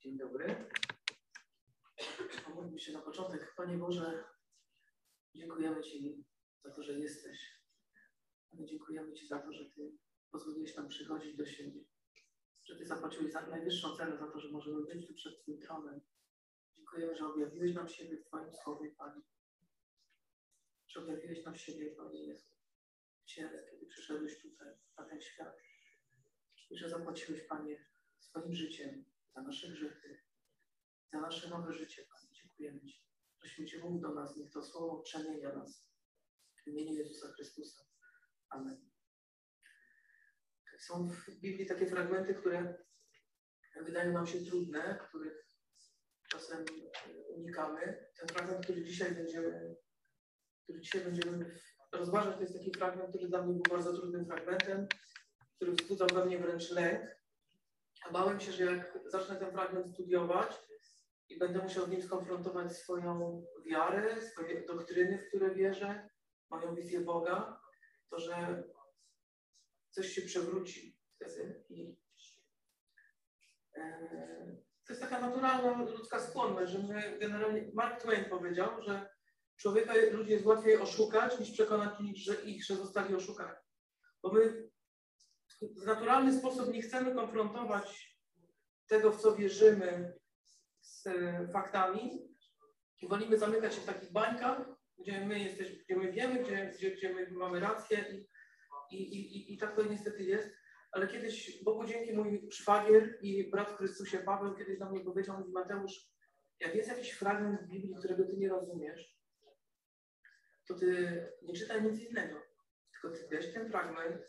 Dzień dobry. Pomódlmy się na początek. Panie Boże, dziękujemy Ci za to, że jesteś. Panie, dziękujemy Ci za to, że Ty pozwoliłeś nam przychodzić do siebie. Że Ty zapłaciłeś za najwyższą cenę za to, że możemy być tu przed Twoim tronem. Dziękujemy, że objawiłeś nam siebie w Twoim słowie, Panie. Że objawiłeś nam siebie, Panie Jezu, w ciele, kiedy przyszedłeś tutaj, na ten świat. I że zapłaciłeś, Panie, swoim życiem za nasze grzechy, za nasze nowe życie, Panie. Dziękujemy Ci. Prosimy Cię, mów do nas, niech to słowo przemienia nas. W imieniu Jezusa Chrystusa. Amen. Są w Biblii takie fragmenty, które wydają nam się trudne, których czasem unikamy. Ten fragment, który dzisiaj będziemy, który dzisiaj będziemy rozważać, to jest taki fragment, który dla mnie był bardzo trudnym fragmentem, który wzbudzał we mnie wręcz lęk. Bałem się, że jak zacznę ten fragment studiować i będę musiał w nim skonfrontować swoją wiarę, swoje doktryny, w które wierzę, moją wizję Boga, to że coś się przewróci wtedy. I e, to jest taka naturalna ludzka skłonność, że my generalnie, Mark Twain powiedział, że człowieka ludzi jest łatwiej oszukać, niż przekonać ich, że ich, że zostali oszukani. Bo my w naturalny sposób nie chcemy konfrontować tego, w co wierzymy, z e, faktami i wolimy zamykać się w takich bańkach, gdzie my jesteśmy, gdzie my wiemy, gdzie, gdzie, gdzie my mamy rację i, i, i, i tak to niestety jest. Ale kiedyś, Bogu dzięki, mój szwagier i brat w Chrystusie Paweł kiedyś do mnie powiedział, mówi Mateusz, jak jest jakiś fragment w Biblii, którego ty nie rozumiesz, to ty nie czytaj nic innego, tylko ty weź ten fragment,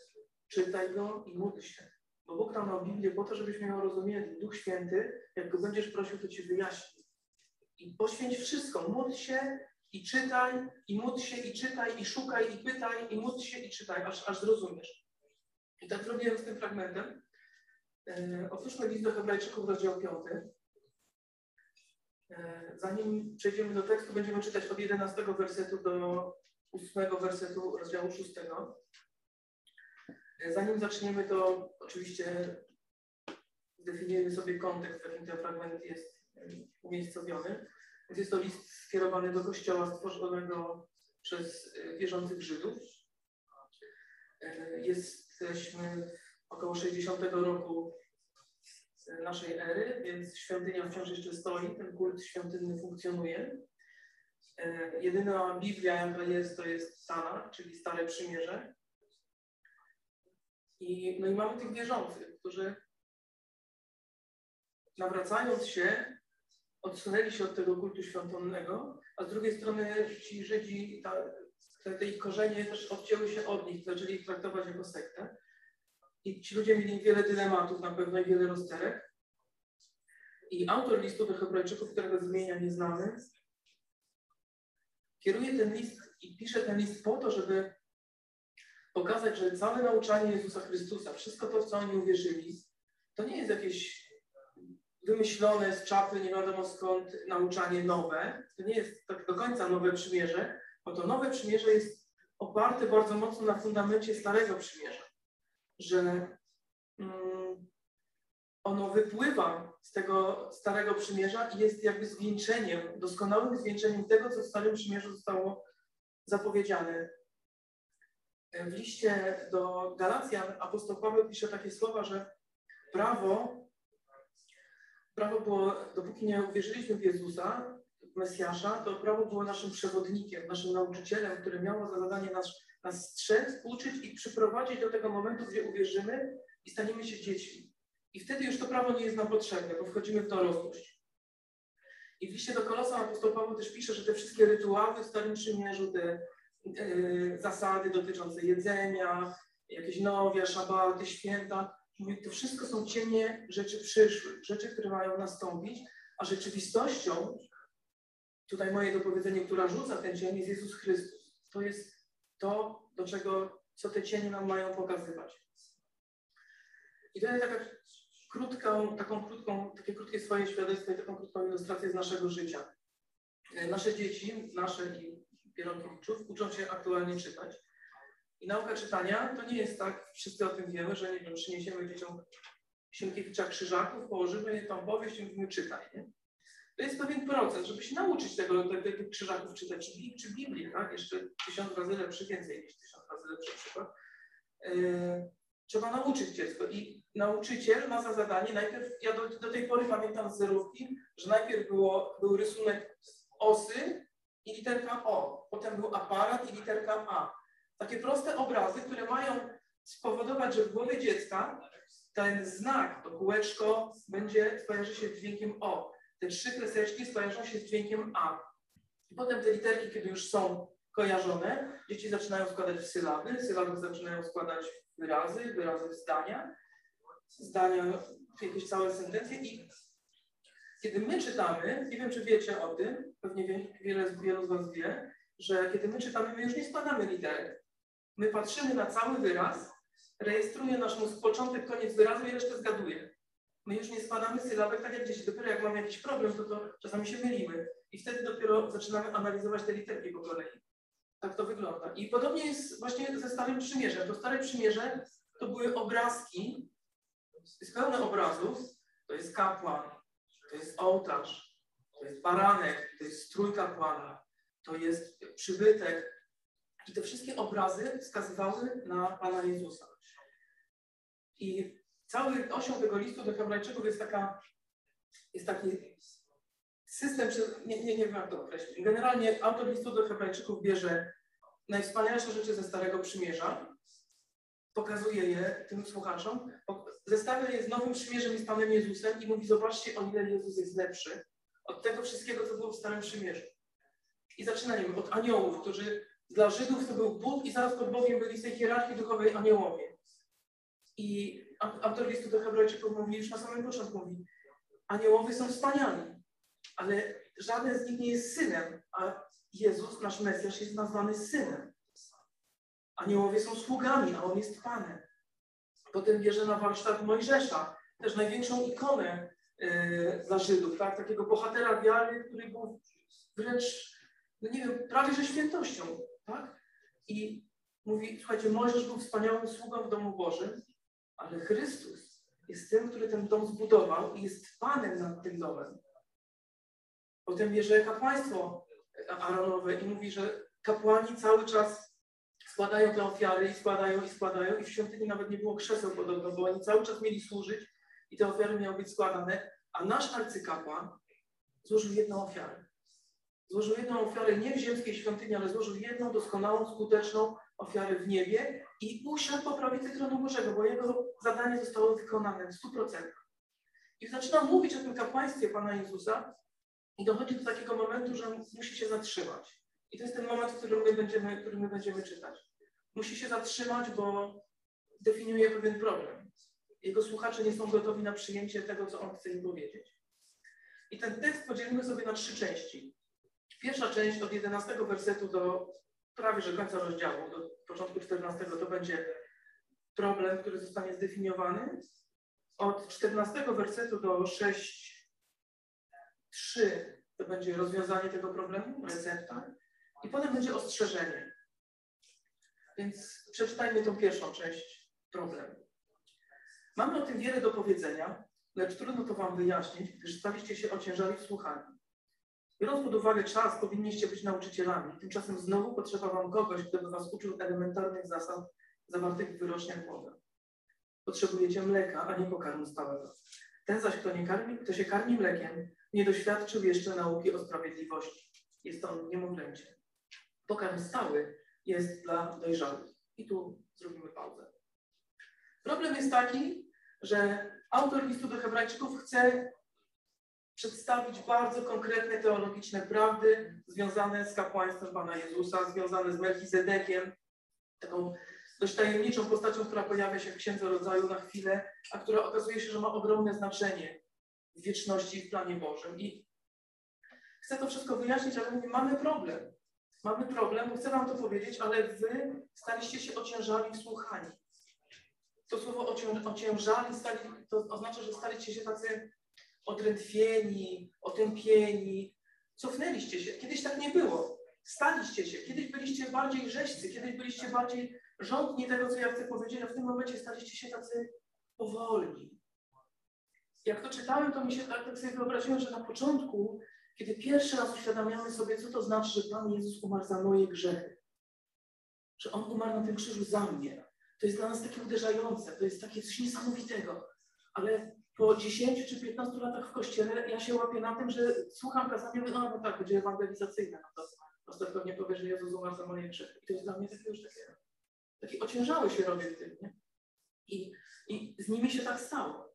czytaj go i módl się. Bo Bóg nam dał Biblię po to, żebyśmy ją rozumieli. Duch Święty, jak go będziesz prosił, to ci wyjaśni. I poświęć wszystko. Módl się i czytaj, i módl się i czytaj, i szukaj, i pytaj, i módl się i czytaj, aż, aż zrozumiesz. I tak zrobiłem z tym fragmentem. E, otwórzmy list do Hebrajczyków, rozdział 5. E, zanim przejdziemy do tekstu, będziemy czytać od 11 wersetu do 8 wersetu rozdziału 6. Zanim zaczniemy, to oczywiście zdefiniujemy sobie kontekst, w jakim ten fragment jest umiejscowiony. Więc jest to list skierowany do kościoła stworzonego przez wierzących Żydów. Jesteśmy około 60 roku naszej ery, więc świątynia wciąż jeszcze stoi, ten kult świątynny funkcjonuje. Jedyna Biblia, jaka jest, to jest Sana, czyli Stare Przymierze. I, no i mamy tych wierzących, którzy nawracając się, odsunęli się od tego kultu świątynnego, a z drugiej strony ci Żydzi, ta, te, te ich korzenie też odcięły się od nich, zaczęli ich traktować jako sektę. I ci ludzie mieli wiele dylematów, na pewno i wiele rozterek. I autor listu do Hebrajczyków, którego zmienia nie znamy, kieruje ten list i pisze ten list po to, żeby pokazać, że całe nauczanie Jezusa Chrystusa, wszystko to, w co oni uwierzyli, to nie jest jakieś wymyślone z czapy, nie wiadomo skąd, nauczanie nowe. To nie jest tak do końca nowe przymierze, bo to nowe przymierze jest oparte bardzo mocno na fundamencie Starego Przymierza. Że mm, ono wypływa z tego Starego Przymierza i jest jakby zwieńczeniem, doskonałym zwieńczeniem tego, co w Starym Przymierzu zostało zapowiedziane. W liście do Galacjan apostoł Paweł pisze takie słowa, że prawo, prawo było, dopóki nie uwierzyliśmy w Jezusa, w Mesjasza, to prawo było naszym przewodnikiem, naszym nauczycielem, który miało za zadanie nas, nas strzec, uczyć i przyprowadzić do tego momentu, gdzie uwierzymy i staniemy się dziećmi. I wtedy już to prawo nie jest nam potrzebne, bo wchodzimy w dorosłość. I w liście do Kolosa apostoł Paweł też pisze, że te wszystkie rytuały w Starym Przymierzu, te zasady dotyczące jedzenia, jakieś nowia, szabaty, święta. Mówi, to wszystko są cienie rzeczy przyszłych, rzeczy, które mają nastąpić, a rzeczywistością, tutaj moje dopowiedzenie, która rzuca ten cień, jest Jezus Chrystus. To jest to, do czego, co te cienie nam mają pokazywać. I to jest taka krótką, taką krótką, takie krótkie swoje świadectwo i taką krótką ilustrację z naszego życia. E, nasze dzieci, nasze i Pieronkiewiczów uczą się aktualnie czytać. I nauka czytania to nie jest tak, wszyscy o tym wiemy, że nie wiem, przyniesiemy dzieciom Sienkiewicza Krzyżaków, położymy tą powieść i mówimy czytaj, nie? To jest pewien proces, żeby się nauczyć tego, tych krzyżaków czytać, czy, czy Biblii, tak? Jeszcze tysiąc razy lepszy, więcej niż tysiąc razy lepszy przykład. Yy, trzeba nauczyć dziecko i nauczyciel ma za zadanie najpierw, ja do, do tej pory pamiętam z zerówki, że najpierw było, był rysunek osy i literka O, potem był aparat i literka A. Takie proste obrazy, które mają spowodować, że w głowie dziecka ten znak, to kółeczko będzie, skojarzy się z dźwiękiem O. Te trzy kreseczki skojarzą się z dźwiękiem A. I potem te literki, kiedy już są kojarzone, dzieci zaczynają składać w sylaby, sylaby zaczynają składać w wyrazy, wyrazy w zdania, zdania jakieś całe sentencje i kiedy my czytamy, nie wiem czy wiecie o tym, pewnie wiele, wielu z Was wie, że kiedy my czytamy, my już nie składamy literek. My patrzymy na cały wyraz, rejestruje nasz mózg początek, koniec wyrazu i resztę zgaduje. My już nie składamy sylabek tak jak dzieci. Dopiero jak mamy jakiś problem, to, to czasami się mylimy. I wtedy dopiero zaczynamy analizować te literki po kolei. Tak to wygląda. I podobnie jest właśnie ze Starym Przymierzem. To Stare Przymierze to były obrazki, jest pełne obrazów. To jest kapłan, ołtarz, to jest baranek, to jest strój kapłana, to jest przybytek. I te wszystkie obrazy wskazywały na Pana Jezusa. I cały osią tego listu do Hebrajczyków jest taka, jest taki system, nie, nie, nie wiem jak to określić. Generalnie autor listu do Hebrajczyków bierze najwspanialsze rzeczy ze Starego Przymierza, pokazuje je tym słuchaczom, zestawia je z Nowym Przymierzem i z Panem Jezusem i mówi, zobaczcie, o ile Jezus jest lepszy od tego wszystkiego, co było w Starym Przymierzu. I zaczyna, nie wiem, od aniołów, którzy dla Żydów to był Bóg i zaraz pod Bogiem byli z tej hierarchii duchowej aniołowie. I autor listu do Hebrajczyków mówi już na samym początku, mówi, aniołowie są wspaniali, ale żaden z nich nie jest synem, a Jezus, nasz Mesjasz, jest nazwany synem. Aniołowie są sługami, a on jest Panem. Potem bierze na warsztat Mojżesza, też największą ikonę yy, dla Żydów, tak? takiego bohatera wiary, który był wręcz, no nie wiem, prawie że świętością. Tak? I mówi, słuchajcie, Mojżesz był wspaniałym sługą w domu Bożym, ale Chrystus jest tym, który ten dom zbudował i jest Panem nad tym domem. Potem bierze kapłaństwo Aaronowe i mówi, że kapłani cały czas składają te ofiary i składają i składają i w świątyni nawet nie było krzeseł podobno, bo oni cały czas mieli służyć i te ofiary miały być składane, a nasz arcykapłan złożył jedną ofiarę. Złożył jedną ofiarę nie w ziemskiej świątyni, ale złożył jedną doskonałą, skuteczną ofiarę w niebie i usiadł po prawicy tronu Bożego, bo jego zadanie zostało wykonane w 100%. I zaczyna mówić o tym kapłaństwie Pana Jezusa i dochodzi do takiego momentu, że musi się zatrzymać. I to jest ten moment, w my będziemy, który my będziemy czytać. Musi się zatrzymać, bo definiuje pewien problem. Jego słuchacze nie są gotowi na przyjęcie tego, co on chce im powiedzieć. I ten tekst podzielimy sobie na trzy części. Pierwsza część od 11 wersetu do prawie że końca rozdziału, do początku 14 to będzie problem, który zostanie zdefiniowany. Od 14 wersetu do 6.3 to będzie rozwiązanie tego problemu, recepta. I potem będzie ostrzeżenie. Więc przeczytajmy tą pierwszą część problemu. Mamy o tym wiele do powiedzenia, lecz trudno to Wam wyjaśnić, gdyż staliście się ociężali w słuchaniu. Biorąc pod uwagę czas, powinniście być nauczycielami. Tymczasem znowu potrzeba Wam kogoś, kto by Was uczył elementarnych zasad zawartych w wyroczniach Boga. Potrzebujecie mleka, a nie pokarmu stałego. Ten zaś, kto, nie karmi, kto się karmi mlekiem, nie doświadczył jeszcze nauki o sprawiedliwości. Jest on niemowlęciem. Pokarm stały jest dla dojrzałych. I tu zrobimy pauzę. Problem jest taki, że autor listu do Hebrajczyków chce przedstawić bardzo konkretne teologiczne prawdy związane z kapłaństwem Pana Jezusa, związane z Melchizedekiem, taką dość tajemniczą postacią, która pojawia się w Księdze Rodzaju na chwilę, a która okazuje się, że ma ogromne znaczenie w wieczności i w planie Bożym. I chcę to wszystko wyjaśnić, ale mówię, mamy problem. Mamy problem, chcę Wam to powiedzieć, ale Wy staliście się ociężali w słuchaniu. To słowo ociężali stali, to oznacza, że staliście się tacy odrętwieni, otępieni. Cofnęliście się. Kiedyś tak nie było. Staliście się. Kiedyś byliście bardziej rzeźcy, kiedyś byliście bardziej rządni tego, co ja chcę powiedzieć, a w tym momencie staliście się tacy powolni. jak to czytałem, to mi się tak, tak sobie wyobraziłem, że na początku, kiedy pierwszy raz uświadamiamy sobie, co to znaczy, że Pan Jezus umarł za moje grzechy, że On umarł na tym krzyżu za mnie, to jest dla nas takie uderzające, to jest takie coś niesamowitego. Ale po 10 czy 15 latach w kościele ja się łapię na tym, że słucham kazania, mówię, no, no tak, będzie ewangelizacyjne. No to pewnie powie, że Jezus umarł za moje grzechy. I to jest dla mnie takie już takie, taki ociężały się robi w tym, nie? I, I z nimi się tak stało.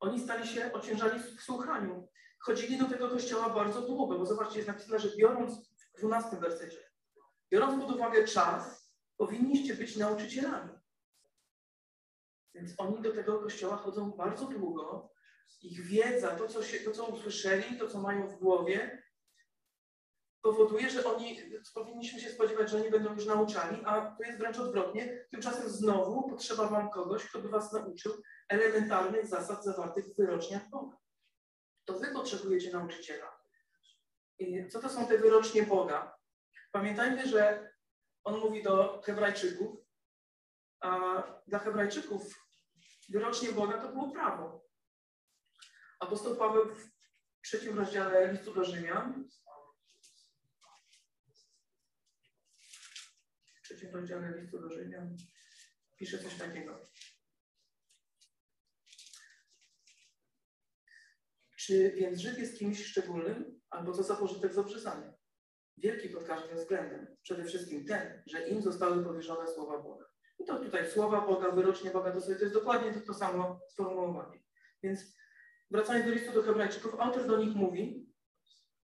Oni stali się ociężali w słuchaniu. Chodzili do tego kościoła bardzo długo, bo zobaczcie, jest napisane, że biorąc w 12 wersecie, biorąc pod uwagę czas, powinniście być nauczycielami. Więc oni do tego kościoła chodzą bardzo długo. Ich wiedza, to co, się, to, co usłyszeli, to, co mają w głowie, powoduje, że oni, powinniśmy się spodziewać, że oni będą już nauczani, a to jest wręcz odwrotnie. Tymczasem znowu potrzeba wam kogoś, kto by was nauczył elementarnych zasad zawartych w wyroczniach Boga. To wy potrzebujecie nauczyciela. I co to są te wyrocznie Boga? Pamiętajmy, że on mówi do Hebrajczyków, a dla Hebrajczyków wyrocznie Boga to było prawo. Apostoł Paweł w trzecim rozdziale listu do Rzymian w trzecim rozdziale listu do Rzymian pisze coś takiego. Czy więc Żyd jest kimś szczególnym, albo co za pożytek z obrzezania? Wielki pod każdym względem. Przede wszystkim ten, że im zostały powierzone słowa Boga. I to tutaj słowa Boga, wyrocznie Boga, to, sobie, to jest dokładnie to, to samo sformułowanie. Więc wracając do listu do Hebrajczyków, autor do nich mówi,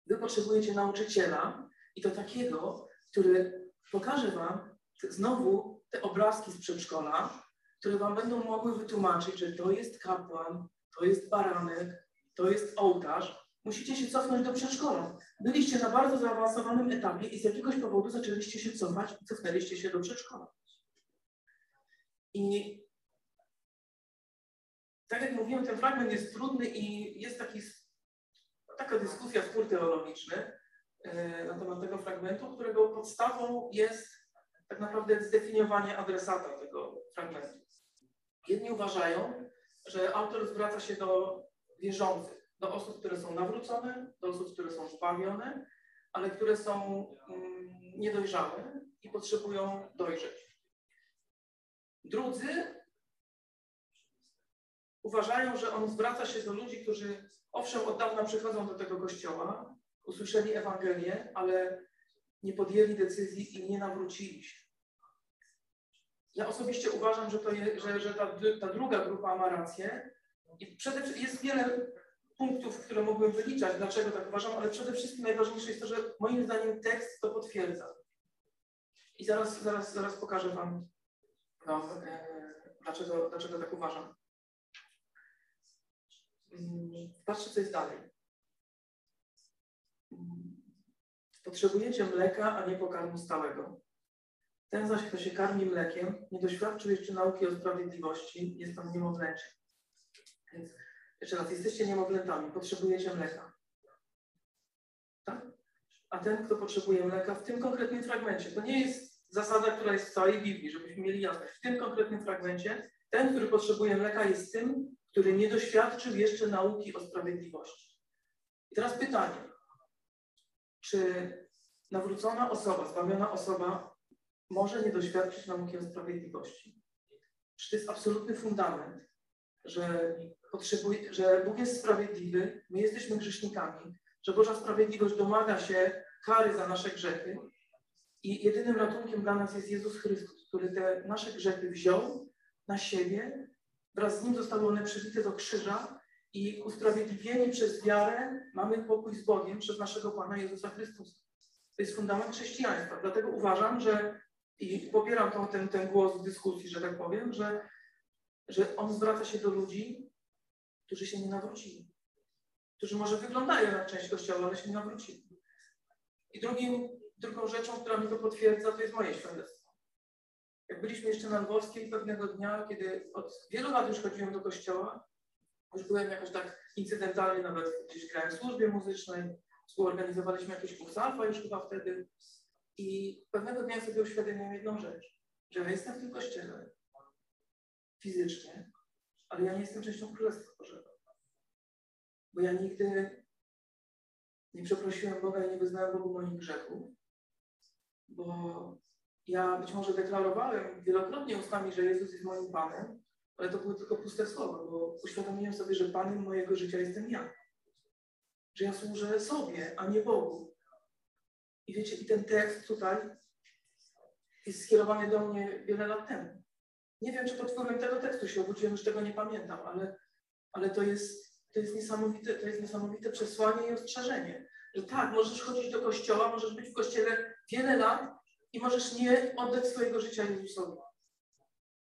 wy potrzebujecie nauczyciela i to takiego, który pokaże wam znowu te obrazki z przedszkola, które wam będą mogły wytłumaczyć, że to jest kapłan, to jest baranek, to jest ołtarz. Musicie się cofnąć do przedszkola. Byliście na bardzo zaawansowanym etapie i z jakiegoś powodu zaczęliście się cofać i cofnęliście się do przedszkola. I tak jak mówiłem, ten fragment jest trudny i jest taki, taka dyskusja, spór teologiczny e, na temat tego fragmentu, którego podstawą jest tak naprawdę zdefiniowanie adresata tego fragmentu. Jedni uważają, że autor zwraca się do wierzących, do osób, które są nawrócone, do osób, które są zbawione, ale które są mm, niedojrzałe i potrzebują dojrzeć. Drudzy uważają, że on zwraca się do ludzi, którzy owszem od dawna przychodzą do tego kościoła, usłyszeli Ewangelię, ale nie podjęli decyzji i nie nawrócili się. Ja osobiście uważam, że, je, że, że ta, ta druga grupa ma rację przede wszystkim jest wiele punktów, które mógłbym wyliczać, dlaczego tak uważam, ale przede wszystkim najważniejsze jest to, że moim zdaniem tekst to potwierdza. I zaraz, zaraz, zaraz pokażę Wam no, dlaczego, dlaczego tak uważam. Mm, patrzcie, co jest dalej. Mm, potrzebujecie mleka, a nie pokarmu stałego. Ten zaś, kto się karmi mlekiem, nie doświadczył jeszcze nauki o sprawiedliwości, jest on niemowlęciem. Więc jeszcze raz, jesteście niemowlętami, potrzebujecie mleka. Tak? A ten, kto potrzebuje mleka, w tym konkretnym fragmencie, to nie jest zasada, która jest w całej Biblii, żebyśmy mieli jasność. W tym konkretnym fragmencie ten, który potrzebuje mleka, jest tym, który nie doświadczył jeszcze nauki o sprawiedliwości. I teraz pytanie, czy nawrócona osoba, zbawiona osoba może nie doświadczyć nauki o sprawiedliwości? Czy to jest absolutny fundament, że, potrzebuje, że Bóg jest sprawiedliwy, my jesteśmy grzesznikami, że Boża sprawiedliwość domaga się kary za nasze grzechy i jedynym ratunkiem dla nas jest Jezus Chrystus, który te nasze grzechy wziął na siebie, wraz z Nim zostały one przybite do krzyża i usprawiedliwieni przez wiarę mamy pokój z Bogiem przez naszego Pana Jezusa Chrystusa. To jest fundament chrześcijaństwa. Dlatego uważam, że i popieram ten, ten głos w dyskusji, że tak powiem, że, że on zwraca się do ludzi, którzy się nie nawrócili. Którzy może wyglądają na część Kościoła, ale się nie nawrócili. I drugim Drugą rzeczą, która mi to potwierdza, to jest moje świadectwo. Jak byliśmy jeszcze na Lwowskiej pewnego dnia, kiedy od wielu lat już chodziłem do kościoła, już byłem jakoś tak incydentalnie, nawet gdzieś grałem w służbie muzycznej, współorganizowaliśmy jakieś kursy już chyba wtedy i pewnego dnia sobie uświadomiłem jedną rzecz, że ja jestem w tym kościele fizycznie, ale ja nie jestem częścią Królestwa Bożego. bo ja nigdy nie przeprosiłem Boga i nie wyznałem Bogu moich grzechów, bo ja być może deklarowałem wielokrotnie ustami, że Jezus jest moim Panem, ale to były tylko puste słowa, bo uświadomiłem sobie, że Panem mojego życia jestem ja. Że ja służę sobie, a nie Bogu. I wiecie, i ten tekst tutaj jest skierowany do mnie wiele lat temu. Nie wiem, czy pod wpływem tego tekstu się obudziłem, już tego nie pamiętam, ale, ale to, jest, to, jest niesamowite, to jest niesamowite przesłanie i ostrzeżenie. Że tak, możesz chodzić do kościoła, możesz być w kościele wiele lat i możesz nie oddać swojego życia Jezusowi.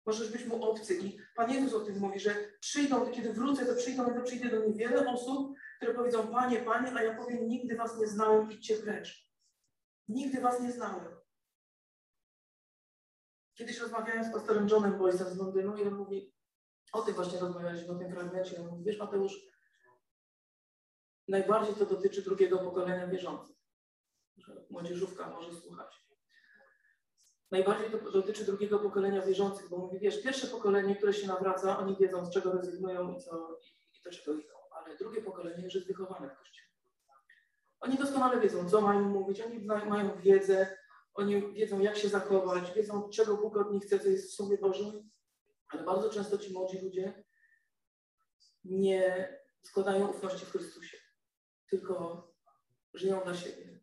Możesz być mu obcy. I Pan Jezus o tym mówi, że przyjdą, kiedy wrócę, to przyjdą, to przyjdzie do mnie wiele osób, które powiedzą, Panie, Panie, a ja powiem, nigdy was nie znałem, idźcie precz. Nigdy was nie znałem. Kiedyś rozmawiałem z pastorem Johnem Boysem z Londynu i on mówi, o tym właśnie rozmawialiśmy, o tym fragmencie. On mówi, wiesz Mateusz, najbardziej to dotyczy drugiego pokolenia wierzących. Młodzieżówka może słuchać. Najbardziej to dotyczy drugiego pokolenia wierzących, bo mówi, wiesz, pierwsze pokolenie, które się nawraca, oni wiedzą, z czego rezygnują i, co, i do czego idą. Ale drugie pokolenie już jest wychowane w Kościele. Oni doskonale wiedzą, co mają mówić, oni mają wiedzę, oni wiedzą, jak się zachować, wiedzą, czego Bóg od nich chce, co jest w Słowie Bożym, ale bardzo często ci młodzi ludzie nie składają ufności w Chrystusie, tylko żyją dla siebie.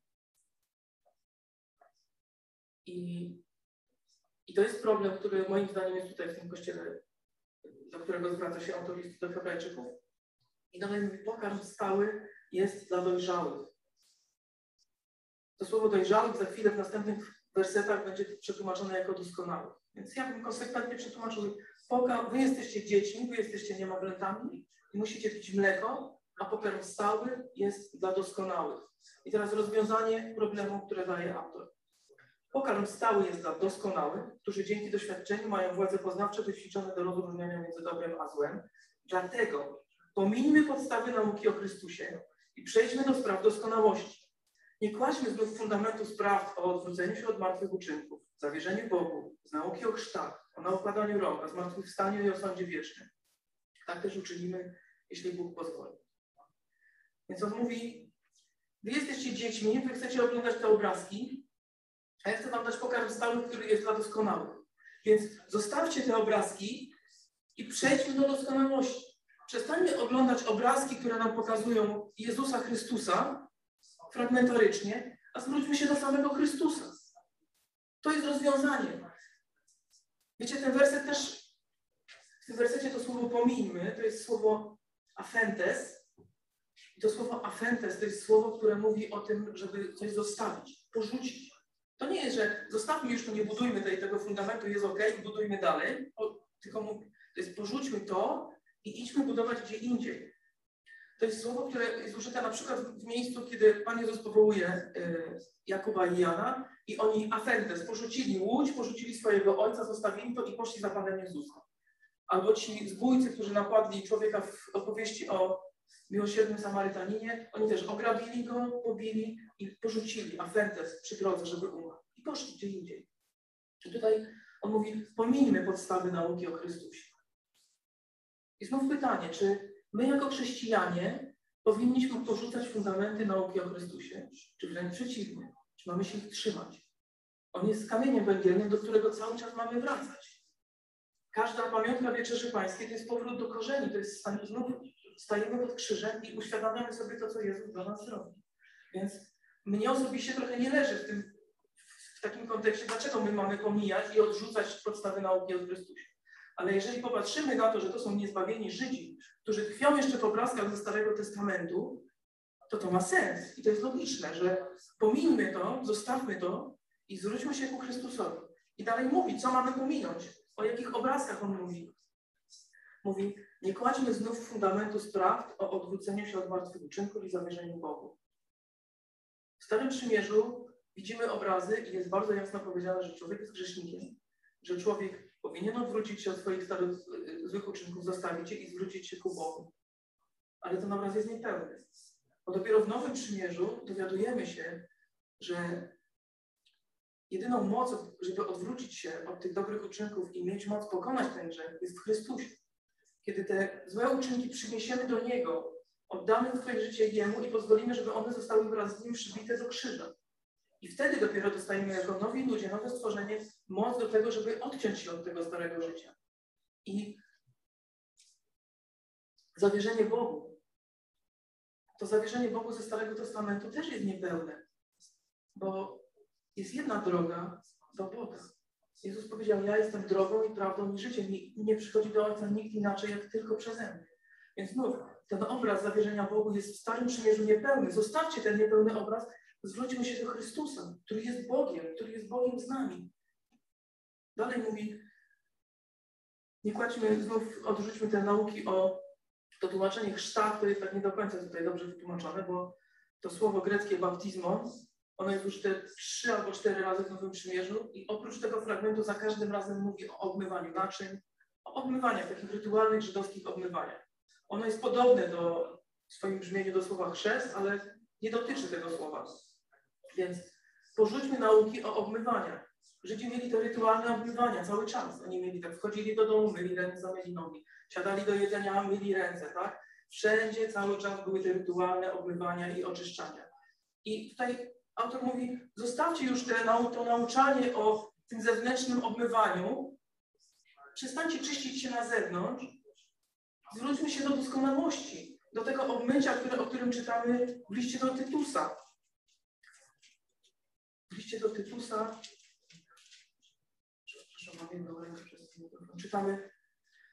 I, I to jest problem, który moim zdaniem jest tutaj w tym kościele, do którego zwraca się autor listu do Hebrajczyków. I mówi, pokarm stały jest dla dojrzałych. To słowo dojrzałych za chwilę w następnych wersetach będzie przetłumaczone jako doskonały. Więc ja bym konsekwentnie przetłumaczył, poka, wy jesteście dziećmi, wy jesteście niemowlętami i musicie pić mleko, a pokarm stały jest dla doskonałych. I teraz rozwiązanie problemu, które daje autor. Pokarm stały jest dla doskonałych, którzy dzięki doświadczeniu mają władze poznawcze wyćwiczone do rozróżniania między dobrem a złem. Dlatego pomińmy podstawy nauki o Chrystusie i przejdźmy do spraw doskonałości. Nie kładźmy znów fundamentu spraw o odwróceniu się od martwych uczynków, zawierzeniu Bogu, z nauki o chrztach, o naukładaniu rąk, o zmartwychwstaniu i o sądzie wiecznym. Tak też uczynimy, jeśli Bóg pozwoli. Więc on mówi, wy jesteście dziećmi, wy chcecie oglądać te obrazki, a ja chcę wam dać pokarm stały, który jest dla doskonałych. Więc zostawcie te obrazki i przejdźmy do doskonałości. Przestańmy oglądać obrazki, które nam pokazują Jezusa Chrystusa, fragmentarycznie, a zwróćmy się do samego Chrystusa. To jest rozwiązanie. Wiecie, ten werset też, w tym wersecie to słowo pomijmy, to jest słowo afentes. I to słowo afentes to jest słowo, które mówi o tym, żeby coś zostawić, porzucić. To nie jest, że zostawmy już to, nie budujmy tej, tego fundamentu, jest ok, budujmy dalej, o, tylko to jest porzućmy to i idźmy budować gdzie indziej. To jest słowo, które jest użyte na przykład w miejscu, kiedy Pan Jezus powołuje y, Jakuba i Jana i oni afentes, porzucili łódź, porzucili swojego ojca, zostawili to i poszli za Panem Jezusem. Albo ci zbójcy, którzy napadli człowieka w opowieści o miłosiernym Samarytaninie, oni też ograbili go, pobili i porzucili afentes przy drodze, żeby umarł. I poszli gdzie indziej. I tutaj on mówi, pomińmy podstawy nauki o Chrystusie. I znów pytanie, czy My jako chrześcijanie powinniśmy porzucać fundamenty nauki o Chrystusie, czy wręcz przeciwnie, czy mamy się ich trzymać. On jest kamieniem węgielnym, do którego cały czas mamy wracać. Każda pamiątka Wieczerzy Pańskiej to jest powrót do korzeni, to jest znów stajemy pod krzyżem i uświadamiamy sobie to, co Jezus dla nas robi. Więc mnie osobiście trochę nie leży w tym, w takim kontekście, dlaczego my mamy pomijać i odrzucać podstawy nauki o Chrystusie. Ale jeżeli popatrzymy na to, że to są niezbawieni Żydzi, którzy tkwią jeszcze w obrazkach ze Starego Testamentu, to to ma sens. I to jest logiczne, że pomińmy to, zostawmy to i zwróćmy się ku Chrystusowi. I dalej mówi, co mamy pominąć, o jakich obrazkach on mówi. Mówi, nie kładźmy znów fundamentu spraw o odwróceniu się od martwych uczynków i zamierzeniu Bogu. W Starym Przymierzu widzimy obrazy i jest bardzo jasno powiedziane, że człowiek jest grzesznikiem, że człowiek powinien odwrócić się od swoich starych, złych uczynków, zostawić je i zwrócić się ku Bogu. Ale ten obraz jest niepełny. Bo dopiero w Nowym Przymierzu dowiadujemy się, że jedyną mocą, żeby odwrócić się od tych dobrych uczynków i mieć moc pokonać ten grzech, jest w Chrystusie. Kiedy te złe uczynki przyniesiemy do Niego, oddamy swoje życie Jemu i pozwolimy, żeby one zostały wraz z Nim przybite do krzyża. I wtedy dopiero dostajemy jako nowi ludzie, nowe stworzenie, moc do tego, żeby odciąć się od tego starego życia. I zawierzenie Bogu. To zawierzenie Bogu ze Starego Testamentu też jest niepełne, bo jest jedna droga do Boga. Jezus powiedział, ja jestem drogą i prawdą i życiem i nie przychodzi do Ojca nikt inaczej, jak tylko przeze mnie. Więc znów, ten obraz zawierzenia Bogu jest w Starym Przymierzu niepełny. Zostawcie ten niepełny obraz, zwróćmy się do Chrystusa, który jest Bogiem, który jest Bogiem z nami. Dalej mówi, nie kładźmy, znów odrzućmy te nauki o to tłumaczenie chrztach, to jest tak nie do końca tutaj dobrze wytłumaczone, bo to słowo greckie baptizmo, ono jest już te trzy albo cztery razy w Nowym Przymierzu i oprócz tego fragmentu za każdym razem mówi o obmywaniu naczyń, o obmywaniach, takich rytualnych żydowskich obmywaniach. Ono jest podobne do w swoim brzmieniu do słowa chrzest, ale nie dotyczy tego słowa. Więc porzućmy nauki o obmywaniach. Żydzi mieli to rytualne obmywania cały czas. Oni mieli tak, wchodzili do domu, myli ręce, myli nogi. Siadali do jedzenia, myli ręce, tak? Wszędzie cały czas były te rytualne obmywania i oczyszczania. I tutaj autor mówi, zostawcie już te, to nauczanie o tym zewnętrznym obmywaniu, przestańcie czyścić się na zewnątrz, zwróćmy się do doskonałości, do tego obmycia, które, o którym czytamy w liście do Tytusa. Liście do Tytusa, przepraszam, mam jedną rękę przez czytamy,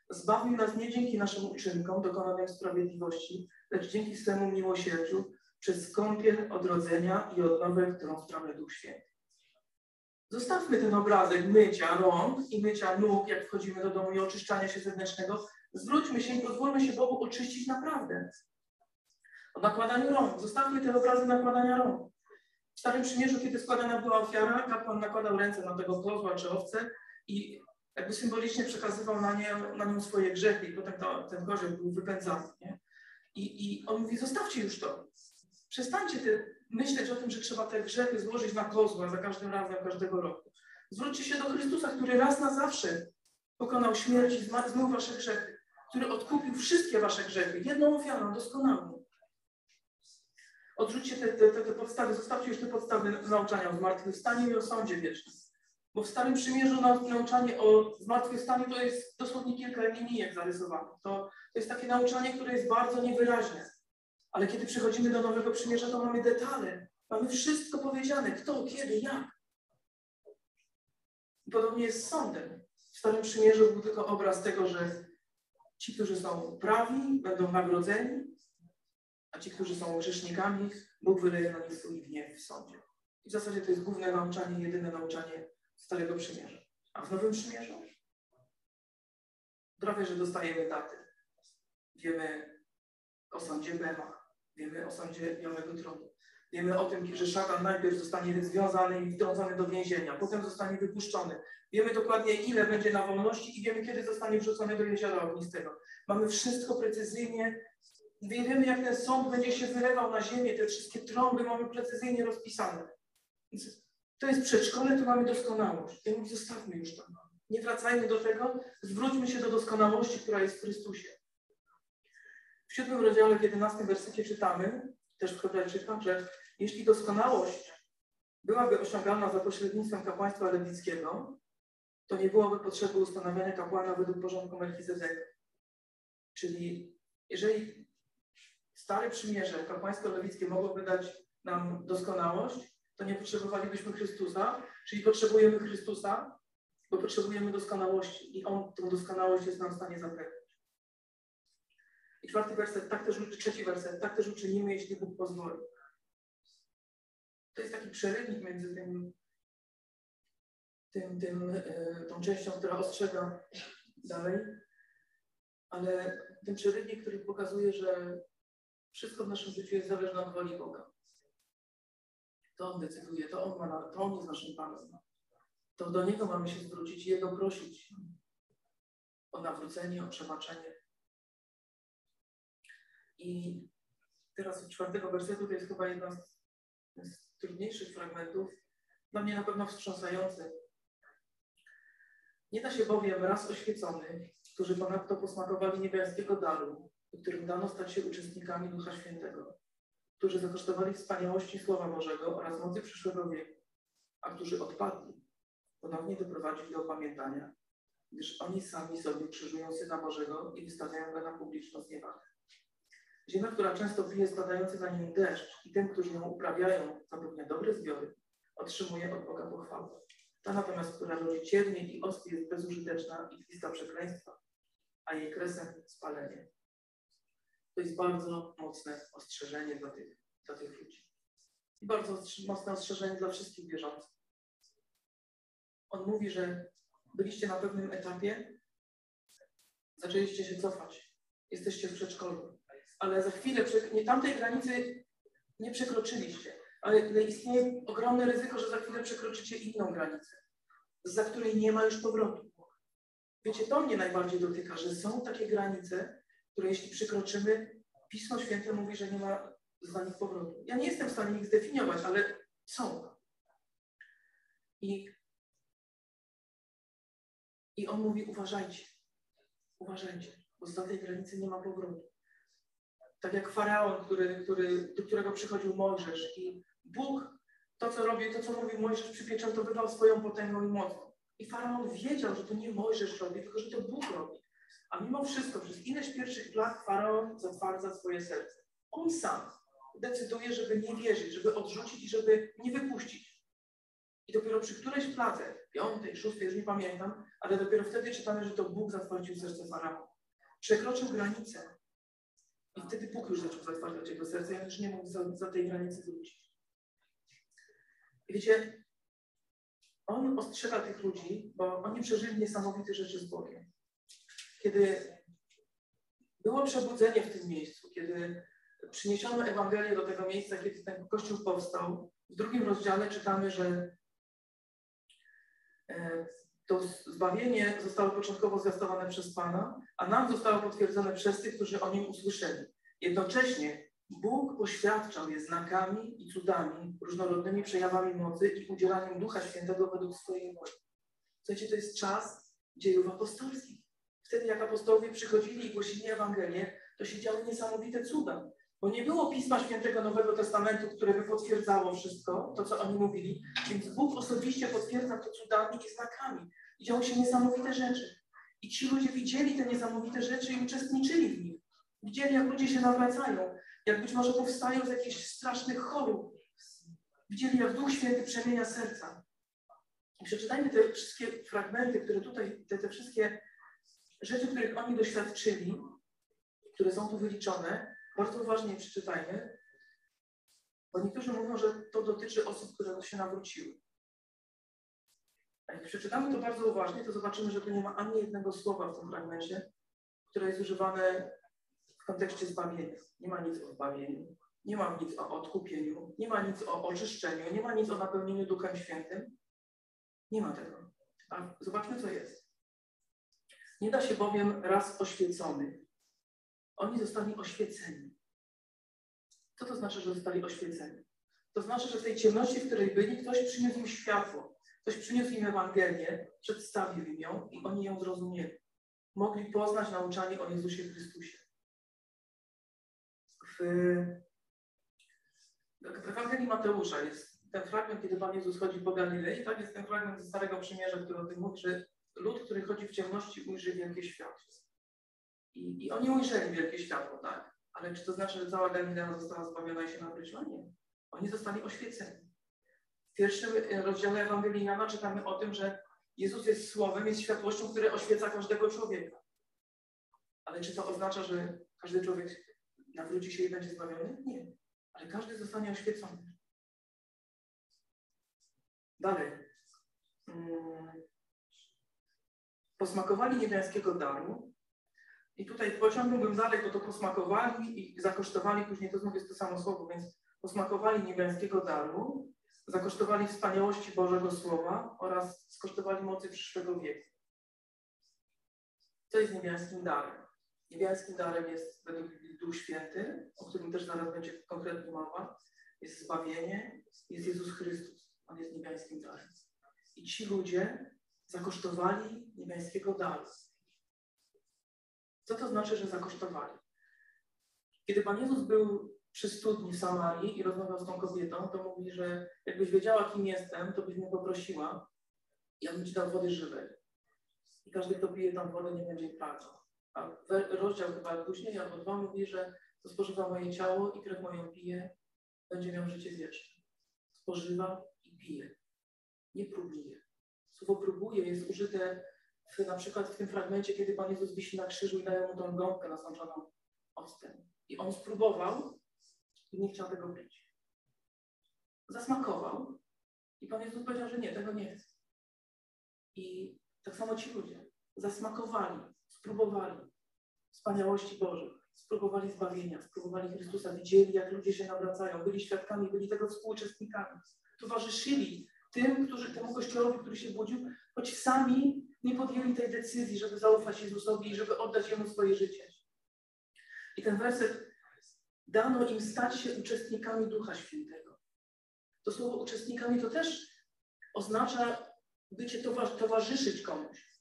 zbawił nas nie dzięki naszym uczynkom, dokonanym sprawiedliwości, lecz dzięki swemu miłosierdziu, przez kąpiel odrodzenia i odnowę, którą sprawia Duch Święty. Zostawmy ten obrazek mycia rąk i mycia nóg, jak wchodzimy do domu i oczyszczania się zewnętrznego. Zwróćmy się i pozwólmy się Bogu oczyścić naprawdę. O nakładaniu rąk. Zostawmy ten obrazek nakładania rąk. W Starym Przymierzu, kiedy składana była ofiara, kapłan nakładał ręce na tego kozła czy owce i jakby symbolicznie przekazywał na, nie, na nią swoje grzechy i potem to, ten kozioł był wypędzany. Nie? I, I on mówi, zostawcie już to. Przestańcie ty myśleć o tym, że trzeba te grzechy złożyć na kozła za każdym razem, każdego roku. Zwróćcie się do Chrystusa, który raz na zawsze pokonał śmierć i zmył wasze grzechy, który odkupił wszystkie wasze grzechy, jedną ofiarą, doskonałą. Odrzućcie te, te, te, te podstawy, zostawcie już te podstawy nauczania o zmartwychwstaniu i o sądzie wiecznym. Bo w Starym Przymierzu nauczanie o zmartwychwstaniu to jest dosłownie kilka linijek zarysowane. To, to jest takie nauczanie, które jest bardzo niewyraźne. Ale kiedy przychodzimy do Nowego Przymierza, to mamy detale. Mamy wszystko powiedziane. Kto, kiedy, jak. Podobnie jest z sądem. W Starym Przymierzu był tylko obraz tego, że ci, którzy są prawi, będą nagrodzeni, a ci, którzy są grzesznikami, Bóg wyleje na nich swój gniew w sądzie. I w zasadzie to jest główne nauczanie, jedyne nauczanie Starego Przymierza. A w Nowym Przymierzu? Prawie, że dostajemy daty. Wiemy o sądzie Bema, Wiemy o sądzie Białego Tronu. Wiemy o tym, że szatan najpierw zostanie związany i wtrącony do więzienia, potem zostanie wypuszczony. Wiemy dokładnie, ile będzie na wolności i wiemy, kiedy zostanie wrzucony do jeziora ognistego. Mamy wszystko precyzyjnie. Wiemy, jak ten sąd będzie się wylewał na ziemię. Te wszystkie trąby mamy precyzyjnie rozpisane. To jest przedszkole, tu mamy doskonałość. Ja mówię, zostawmy już to. Nie wracajmy do tego, zwróćmy się do doskonałości, która jest w Chrystusie. W siódmym rozdziale, w jedenastym wersecie czytamy, też w Hebrajczykach, że jeśli doskonałość byłaby osiągalna za pośrednictwem kapłaństwa lewickiego, to nie byłoby potrzeby ustanawiania kapłana według porządku Melchizedeka. Czyli jeżeli Stare Przymierze, kapłaństwo lewickie mogłoby dać nam doskonałość, to nie potrzebowalibyśmy Chrystusa, czyli potrzebujemy Chrystusa, bo potrzebujemy doskonałości i On tą doskonałość jest nam w stanie zapewnić. I czwarty werset, tak też, trzeci werset, tak też uczynimy, jeśli Bóg pozwoli. To jest taki przerywnik między tym, tym, tym e, tą częścią, która ostrzega dalej, ale ten przerywnik, który pokazuje, że wszystko w naszym życiu jest zależne od woli Boga. To On decyduje, to On, ma, to on jest naszym Panem. To do Niego mamy się zwrócić i Jego prosić o nawrócenie, o przebaczenie. I teraz od czwartego wersetu to jest chyba jedna z trudniejszych fragmentów, dla mnie na pewno wstrząsający. Nie da się bowiem raz oświecony, którzy ponadto posmakowali niebiańskiego daru, którym dano stać się uczestnikami Ducha Świętego, którzy zakosztowali wspaniałości Słowa Bożego oraz mocy przyszłego wieku, a którzy odpadli, ponownie doprowadzić do opamiętania, gdyż oni sami sobie krzyżują Syna Bożego i wystawiają go na publiczną zniewagę. Ziemia, która często pije spadający na niej deszcz i tym, którzy ją uprawiają, zapewnia dobre zbiory, otrzymuje od Boga pochwałę. Ta natomiast, która rodzi ciernie i ostry jest bezużyteczna i lista przekleństwa, a jej kresem spalenie. To jest bardzo mocne ostrzeżenie dla tych, dla tych ludzi. I bardzo mocne ostrzeżenie dla wszystkich wierzących. On mówi, że byliście na pewnym etapie, zaczęliście się cofać, jesteście w przedszkolu, ale za chwilę, nie, tamtej granicy nie przekroczyliście, ale istnieje ogromne ryzyko, że za chwilę przekroczycie inną granicę, za której nie ma już powrotu. Wiecie, to mnie najbardziej dotyka, że są takie granice, które jeśli przekroczymy, Pismo Święte mówi, że nie ma za nich powrotu. Ja nie jestem w stanie ich zdefiniować, ale są. I, i on mówi, uważajcie, uważajcie, bo za tej granicy nie ma powrotu. Tak jak faraon, który, który, do którego przychodził Mojżesz i Bóg to, co robi, to, co mówił Mojżesz, przypieczętowywał swoją potęgą i mocą. I faraon wiedział, że to nie Mojżesz robi, tylko że to Bóg robi. A mimo wszystko, przez ileś pierwszych lat faraon zatwardza swoje serce. On sam decyduje, żeby nie wierzyć, żeby odrzucić i żeby nie wypuścić. I dopiero przy którejś pladze, piątej, szóstej, już nie pamiętam, ale dopiero wtedy czytamy, że to Bóg zatwardził serce faraona. Przekroczył granicę. I wtedy Bóg już zaczął zatwardzać jego serce, ja już nie mógł za, za tej granicy wrócić. I wiecie, on ostrzega tych ludzi, bo oni przeżyli niesamowite rzeczy z Bogiem kiedy było przebudzenie w tym miejscu, kiedy przyniesiono Ewangelię do tego miejsca, kiedy ten kościół powstał, w drugim rozdziale czytamy, że e, to zbawienie zostało początkowo zwiastowane przez Pana, a nam zostało potwierdzone przez tych, którzy o nim usłyszeli. Jednocześnie Bóg poświadczał je znakami i cudami, różnorodnymi przejawami mocy i udzielaniem Ducha Świętego według swojej woli. Słuchajcie, to jest czas dziejów apostolskich. Wtedy jak apostołowie przychodzili i głosili Ewangelię, to się działy niesamowite cuda. Bo nie było Pisma Świętego Nowego Testamentu, które by potwierdzało wszystko, to co oni mówili, więc Bóg osobiście potwierdza to cudami i znakami. I działy się niesamowite rzeczy. I ci ludzie widzieli te niesamowite rzeczy i uczestniczyli w nich. Widzieli, jak ludzie się nawracają, jak być może powstają z jakichś strasznych chorób. Widzieli, jak Duch Święty przemienia serca. I przeczytajmy te wszystkie fragmenty, które tutaj, te, te wszystkie rzeczy, których oni doświadczyli, które są tu wyliczone, bardzo uważnie przeczytajmy, bo niektórzy mówią, że to dotyczy osób, które się nawróciły. A jak przeczytamy to bardzo uważnie, to zobaczymy, że tu nie ma ani jednego słowa w tym fragmencie, które jest używane w kontekście zbawienia. Nie ma nic o zbawieniu, nie ma nic o odkupieniu, nie ma nic o oczyszczeniu, nie ma nic o napełnieniu Duchem Świętym. Nie ma tego. A zobaczmy, co jest. Nie da się bowiem raz oświecony. Oni zostali oświeceni. Co to znaczy, że zostali oświeceni? To znaczy, że w tej ciemności, w której byli, ktoś przyniósł im światło. Ktoś przyniósł im Ewangelię, przedstawił im ją i oni ją zrozumieli. Mogli poznać nauczanie o Jezusie Chrystusie. W, Ewangelii Mateusza jest ten fragment, kiedy Pan Jezus chodzi po Galilei, tak jest ten fragment ze Starego Przymierza, który o tym mówi, że lud, który chodzi w ciemności, ujrzy wielkie światło. I, I oni ujrzeli wielkie światło, tak? Ale czy to znaczy, że cała Galilea została zbawiona i się nawróciła? Nie. Oni zostali oświeceni. W pierwszym e, rozdziale Ewangelii Jana czytamy o tym, że Jezus jest słowem, jest światłością, które oświeca każdego człowieka. Ale czy to oznacza, że każdy człowiek nawróci się i będzie zbawiony? Nie. Ale każdy zostanie oświecony. Dalej. Hmm posmakowali niebiańskiego daru. I tutaj pociągnąłbym dalej, bo to posmakowali i zakosztowali, później to znów jest to samo słowo, więc posmakowali niebiańskiego daru, zakosztowali wspaniałości Bożego Słowa oraz skosztowali mocy przyszłego wieku. Co jest niebiańskim darem? Niebiańskim darem jest według Duch Święty, o którym też zaraz będzie konkretnie mowa, jest zbawienie, jest Jezus Chrystus. On jest niebiańskim darem. I ci ludzie zakosztowali niebiańskiego daru. Co to znaczy, że zakosztowali? Kiedy Pan Jezus był przy studni w Samarii i rozmawiał z tą kobietą, to mówi, że jakbyś wiedziała, kim jestem, to byś mnie poprosiła, ja bym ci dał wody żywej. I każdy, kto pije tam wodę, nie będzie pragał. A rozdział chyba później, albo dwa mówi, że to spożywa moje ciało i krew moją pije, będzie miał życie wieczne. Spożywa i pije. Nie próbuje. Słowo próbuje jest użyte w, na przykład w tym fragmencie, kiedy Pan Jezus wisi na krzyżu i daje mu tą gąbkę nasączoną octem. I on spróbował i nie chciał tego pić. Zasmakował i Pan Jezus powiedział, że nie, tego nie chce. I tak samo ci ludzie zasmakowali, spróbowali wspaniałości Bożej, spróbowali zbawienia, spróbowali Chrystusa, widzieli, jak ludzie się nawracają, byli świadkami, byli tego współuczestnikami, towarzyszyli tym, którzy, temu Kościołowi, który się budził, choć sami nie podjęli tej decyzji, żeby zaufać Jezusowi i żeby oddać Jemu swoje życie. I ten werset dano im stać się uczestnikami Ducha Świętego. To słowo uczestnikami to też oznacza bycie towarzyszyć komuś.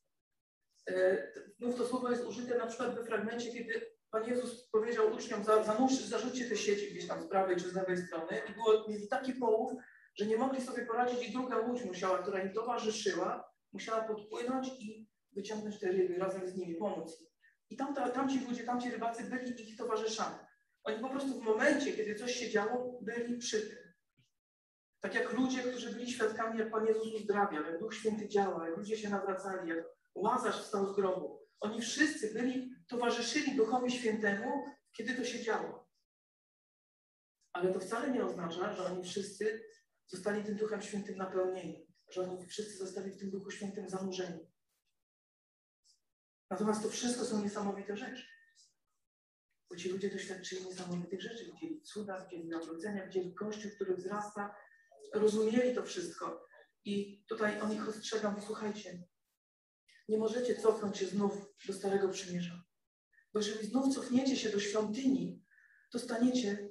Znów to słowo jest użyte na przykład we fragmencie, kiedy Pan Jezus powiedział uczniom, zanurz, zarzućcie te sieci gdzieś tam z prawej czy z lewej strony i było, mieli taki połów, że nie mogli sobie poradzić i druga łódź musiała, która im towarzyszyła, musiała podpłynąć i wyciągnąć te ryby razem z nimi, pomóc. I tam, tamci ludzie, tamci rybacy byli ich towarzyszami. Oni po prostu w momencie, kiedy coś się działo, byli przy tym. Tak jak ludzie, którzy byli świadkami, jak Pan Jezus uzdrawia, jak Duch Święty działa, jak ludzie się nawracali, jak Łazarz wstał z grobu. Oni wszyscy byli, towarzyszyli Duchowi Świętemu, kiedy to się działo. Ale to wcale nie oznacza, że oni wszyscy zostali tym Duchem Świętym napełnieni, że oni wszyscy zostali w tym Duchu Świętym zanurzeni. Natomiast to wszystko są niesamowite rzeczy. Bo ci ludzie doświadczyli niesamowitych rzeczy. Widzieli cuda, widzieli nawrócenia, widzieli Kościół, który wzrasta, rozumieli to wszystko. I tutaj o nich ostrzegam, słuchajcie, nie możecie cofnąć się znów do Starego Przymierza. Bo jeżeli znów cofniecie się do świątyni, to staniecie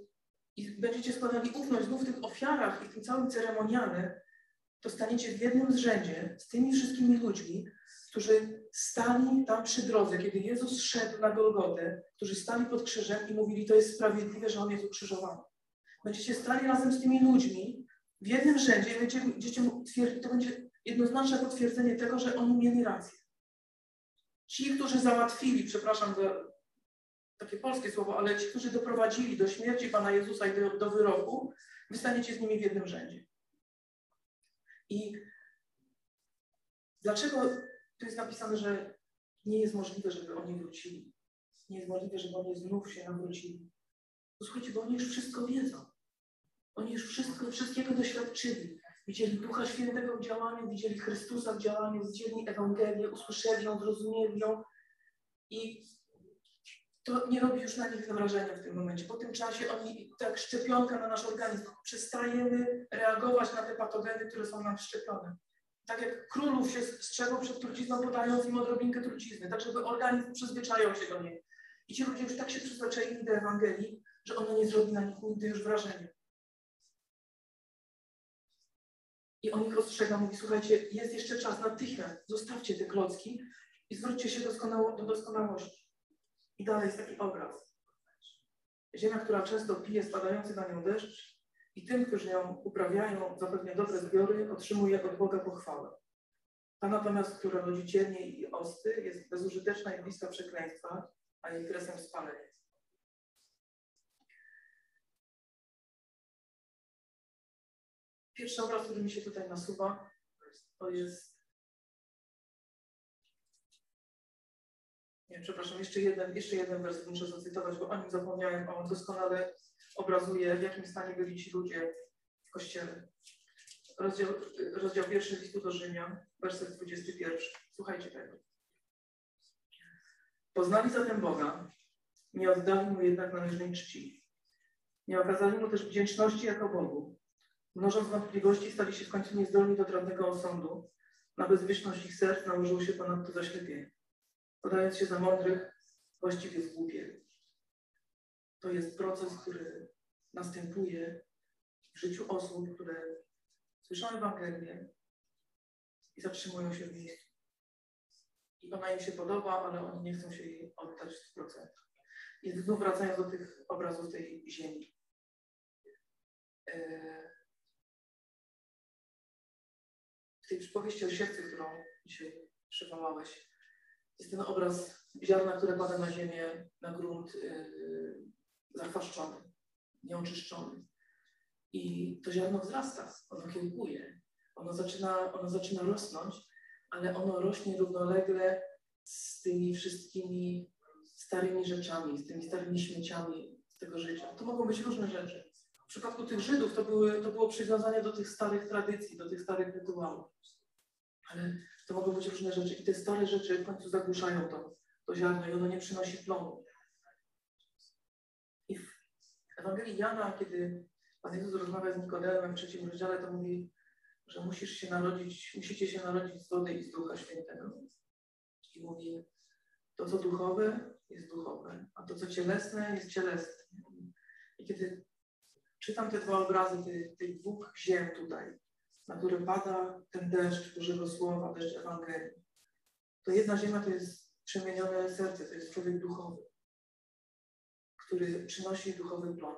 będziecie składali ufność znów w tych ofiarach i w tym całym ceremoniale, to staniecie w jednym zrzędzie z tymi wszystkimi ludźmi, którzy stali tam przy drodze, kiedy Jezus szedł na Golgotę, którzy stali pod krzyżem i mówili, to jest sprawiedliwe, że On jest ukrzyżowany. Będziecie stali razem z tymi ludźmi w jednym rzędzie i będziecie, będziecie to będzie jednoznaczne potwierdzenie tego, że oni mieli rację. Ci, którzy załatwili, przepraszam za takie polskie słowo, ale ci, którzy doprowadzili do śmierci Pana Jezusa i do, do wyroku, wy staniecie z nimi w jednym rzędzie. I dlaczego tu jest napisane, że nie jest możliwe, żeby oni wrócili? Nie jest możliwe, żeby oni znów się nawrócili. Posłuchajcie, bo oni już wszystko wiedzą. Oni już wszystko, wszystkiego doświadczyli. Widzieli Ducha Świętego w działaniu, widzieli Chrystusa w działaniu, widzieli Ewangelię, usłyszeli ją, zrozumieli ją i to nie robi już na nich wrażenia w tym momencie. Po tym czasie oni, tak szczepionka na nasz organizm, przestajemy reagować na te patogeny, które są nam szczepione. Tak jak królów się strzegą przed trucizną, podając im odrobinkę trucizny, tak żeby organizm przyzwyczajał się do niej. I ci ludzie już tak się przyzwyczaili do Ewangelii, że ona nie zrobi na nich nigdy już wrażenia. I on ich ostrzega, mówi, słuchajcie, jest jeszcze czas, natychmiast zostawcie te klocki i zwróćcie się doskonało, do doskonałości. I dalej jest taki obraz. Ziemia, która często pije spadający na nią deszcz i tym, którzy ją uprawiają, zapewnia dobre zbiory, otrzymuje od Boga pochwałę. Ta natomiast, która rodzi cienie i osty, jest bezużyteczna i bliska przekleństwa, a jej kresem spalenia. Pierwszy obraz, który mi się tutaj nasuwa, to jest. Nie, przepraszam, jeszcze jeden, jeszcze jeden werset muszę zacytować, bo o nim zapomniałem, on doskonale obrazuje, w jakim stanie byli ci ludzie w kościele. Rozdział, rozdział pierwszy listu do Rzymian, werset 21. Słuchajcie tego. Poznali zatem Boga, nie oddali mu jednak należnej czci. Nie okazali mu też wdzięczności jako Bogu, Mnożąc wątpliwości, stali się w końcu niezdolni do trudnego osądu. Na bezwieczność ich serc nałożyło się ponadto zaślepienie. Podając się za mądrych, właściwie zgłupieli. To jest proces, który następuje w życiu osób, które słyszą Ewangelię i zatrzymują się w miejscu. I ona im się podoba, ale oni nie chcą się jej oddać w 100%. I znów wracając do tych obrazów tej ziemi. E, w tej przypowieści o siewcy, którą dzisiaj przywołałeś, jest ten obraz ziarna, które pada na ziemię, na grunt yy, zachwaszczony, nieoczyszczony. I to ziarno wzrasta, ono kiełkuje, ono zaczyna, ono zaczyna rosnąć, ale ono rośnie równolegle z tymi wszystkimi starymi rzeczami, z tymi starymi śmieciami z tego życia. To mogą być różne rzeczy. W przypadku tych Żydów to, były, to było przywiązanie do tych starych tradycji, do tych starych rytuałów. Ale to mogą być różne rzeczy i te stare rzeczy w końcu zagłuszają to, to ziarno i ono nie przynosi plonu. I w Ewangelii Jana, kiedy Pan Jezus rozmawia z Nikodemem w trzecim rozdziale, to mówi, że musisz się narodzić, musicie się narodzić z wody i z Ducha Świętego. I mówi, to co duchowe jest duchowe, a to co cielesne jest cielesne. I kiedy czytam te dwa obrazy tych, tych dwóch ziem tutaj, na które pada ten deszcz Bożego Słowa, deszcz Ewangelii, to jedna ziemia to jest przemienione serce, to jest człowiek duchowy, który przynosi duchowy plon,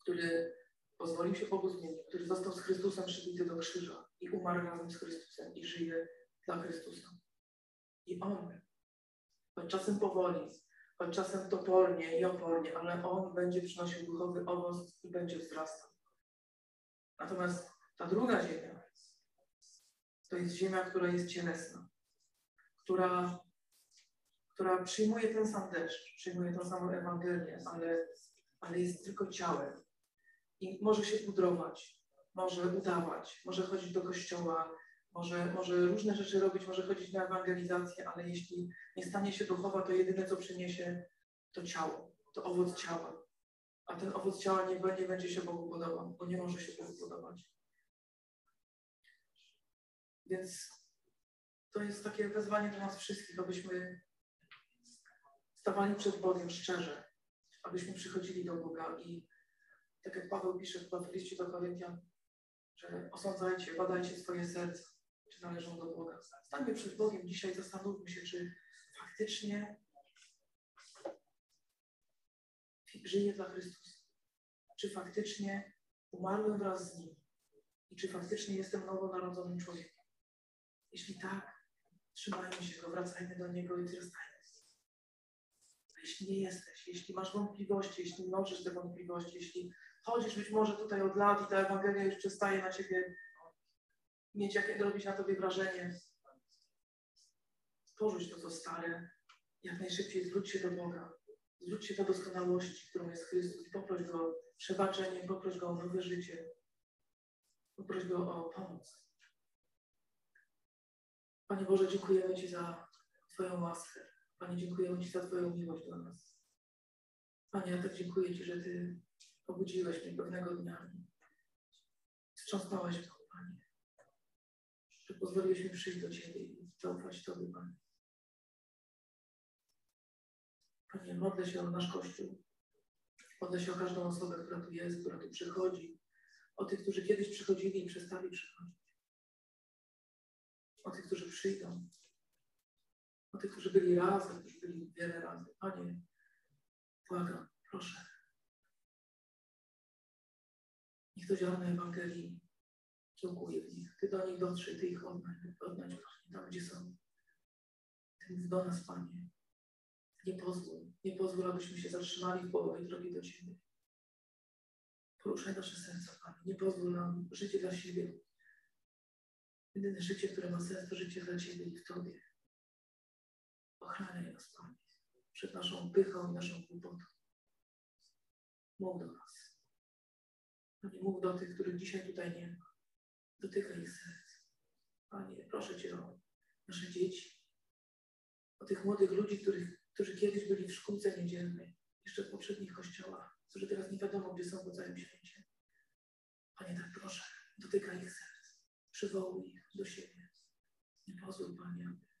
który pozwolił się Bogu zmienić, który został z Chrystusem przybity do krzyża i umarł razem z Chrystusem i żyje dla Chrystusa. I On, choć czasem powoli, choć czasem topornie i opornie, ale On będzie przynosił duchowy owoc i będzie wzrastał. Natomiast ta druga ziemia to jest ziemia, która jest cielesna, która, która przyjmuje ten sam deszcz, przyjmuje tą samą Ewangelię, ale, ale jest tylko ciałem. I może się pudrować, może udawać, może chodzić do kościoła, może, może różne rzeczy robić, może chodzić na ewangelizację, ale jeśli nie stanie się duchowa, to jedyne, co przyniesie, to ciało, to owoc ciała. A ten owoc ciała nie, nie będzie się Bogu podobał, bo nie może się Bogu podobać. Więc to jest takie wezwanie do nas wszystkich, abyśmy stawali przed Bogiem szczerze, abyśmy przychodzili do Boga i tak jak Paweł pisze w liście do Koryntian, że osądzajcie, badajcie swoje serca, czy należą do Boga. Stańmy przed Bogiem dzisiaj, zastanówmy się, czy faktycznie żyję dla Chrystusa. Czy faktycznie umarłem wraz z Nim i czy faktycznie jestem nowonarodzonym człowiekiem. Jeśli tak, trzymajmy się Go, wracajmy do Niego i wzrastajmy. A jeśli nie jesteś, jeśli masz wątpliwości, jeśli mnożysz te wątpliwości, jeśli chodzisz być może tutaj od lat i ta Ewangelia już przestaje na Ciebie mieć, jakie robić na Tobie wrażenie, porzuć to, co stare, jak najszybciej zwróć się do Boga. Zwróć się do doskonałości, którą jest Chrystus. Poproś Go o przebaczenie, poproś Go o nowe życie. Poproś Go o pomoc. Panie Boże, dziękujemy Ci za Twoją łaskę. Panie, dziękujemy Ci za Twoją miłość do nas. Panie, ja tak dziękuję Ci, że Ty obudziłeś mnie pewnego dnia. Wstrząsnąłeś mnie, Panie. Że pozwoliłeś mi przyjść do Ciebie i zaufać Tobie, Panie. Panie, modlę się o nasz Kościół. Modlę się o każdą osobę, która tu jest, która tu przychodzi. O tych, którzy kiedyś przychodzili i przestali przychodzić o tych, którzy przyjdą, o tych, którzy byli razem, którzy byli wiele razy. Panie, błagam, proszę. Niech to ziarno Ewangelii kiełkuje w nich. Ty do nich dotrzyj, Ty ich odnajdź, odnajdź tam, gdzie są. Ty mów do nas, Panie. Nie pozwól, nie pozwól, abyśmy się zatrzymali w połowie drogi do Ciebie. Poruszaj nasze serca, Panie. Nie pozwól nam życie dla siebie Jedyne życie, które ma sens, to życie dla Ciebie i w Tobie. Ochraniaj nas, Panie, przed naszą pychą i naszą głupotą. Mów do nas. Panie, mów do tych, których dzisiaj tutaj nie ma. Dotykaj ich serc. Panie, proszę Cię o nasze dzieci, o tych młodych ludzi, których, którzy kiedyś byli w szkółce niedzielnej, jeszcze w poprzednich kościołach, którzy teraz nie wiadomo, gdzie są po całym świecie. Panie, tak proszę, dotykaj ich serc. Przywołuj ich do siebie. Nie pozwól, Panie, aby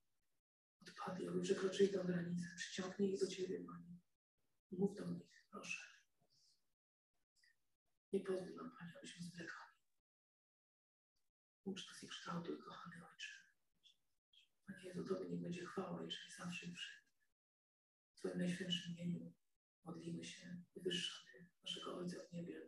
odpadli, aby przekroczyli tę granicę. Przyciągnij ich do Ciebie, Panie. Mów do nich, proszę. Nie pozwól nam, Panie, abyśmy zwlekali. Ucz nas i kształtuj, kochany Ojcze. Panie Jezu, Tobie niech będzie chwała, jeżeli zawsze i wszędzie. Twoim najświętszym imieniu modlimy się, wywyższamy naszego Ojca w niebie,